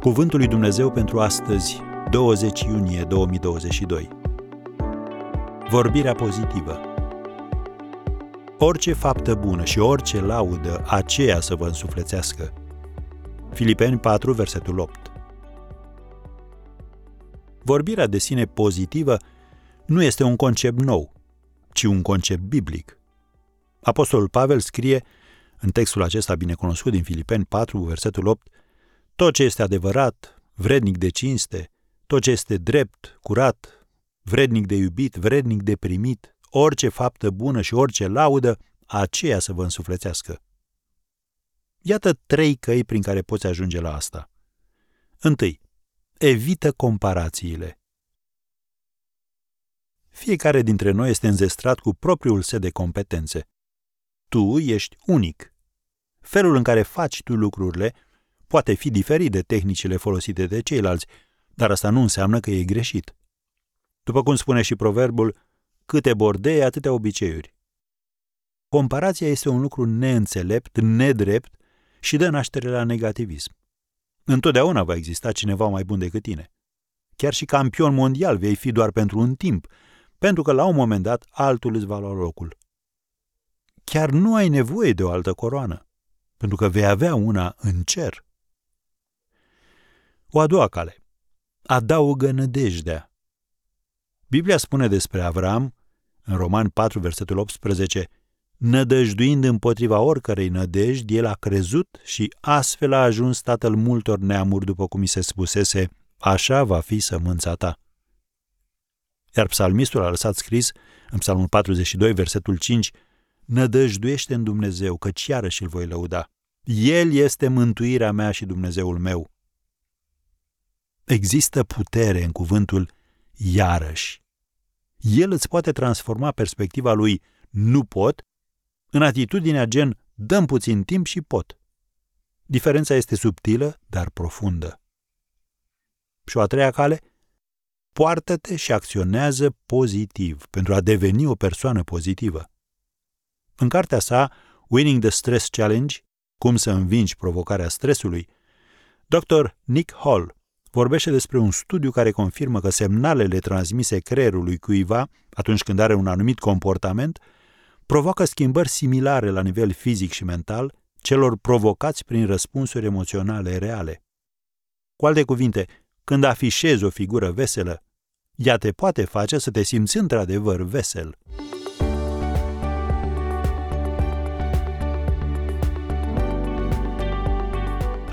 Cuvântul lui Dumnezeu pentru astăzi, 20 iunie 2022. Vorbirea pozitivă. Orice faptă bună și orice laudă, aceea să vă însuflețească. Filipeni 4, versetul 8. Vorbirea de sine pozitivă nu este un concept nou, ci un concept biblic. Apostolul Pavel scrie în textul acesta binecunoscut din Filipeni 4, versetul 8, tot ce este adevărat, vrednic de cinste, tot ce este drept, curat, vrednic de iubit, vrednic de primit, orice faptă bună și orice laudă, aceea să vă însuflețească. Iată trei căi prin care poți ajunge la asta. Întâi, evită comparațiile. Fiecare dintre noi este înzestrat cu propriul set de competențe. Tu ești unic. Felul în care faci tu lucrurile poate fi diferit de tehnicile folosite de ceilalți, dar asta nu înseamnă că e greșit. După cum spune și proverbul, câte bordei, atâtea obiceiuri. Comparația este un lucru neînțelept, nedrept și dă naștere la negativism. Întotdeauna va exista cineva mai bun decât tine. Chiar și campion mondial vei fi doar pentru un timp, pentru că la un moment dat altul îți va lua locul. Chiar nu ai nevoie de o altă coroană, pentru că vei avea una în cer. O a doua cale. Adaugă nădejdea. Biblia spune despre Avram, în Roman 4, versetul 18, nădăjduind împotriva oricărei nădejdi, el a crezut și astfel a ajuns tatăl multor neamuri, după cum i se spusese, așa va fi sămânța ta. Iar psalmistul a lăsat scris, în psalmul 42, versetul 5, nădăjduiește în Dumnezeu, căci iarăși îl voi lăuda. El este mântuirea mea și Dumnezeul meu. Există putere în cuvântul iarăși. El îți poate transforma perspectiva lui nu pot în atitudinea gen dăm puțin timp și pot. Diferența este subtilă, dar profundă. Și o a treia cale, poartă-te și acționează pozitiv pentru a deveni o persoană pozitivă. În cartea sa, Winning the Stress Challenge, cum să învingi provocarea stresului, Dr. Nick Hall vorbește despre un studiu care confirmă că semnalele transmise creierului cuiva atunci când are un anumit comportament provoacă schimbări similare la nivel fizic și mental celor provocați prin răspunsuri emoționale reale. Cu alte cuvinte, când afișezi o figură veselă, ea te poate face să te simți într-adevăr vesel.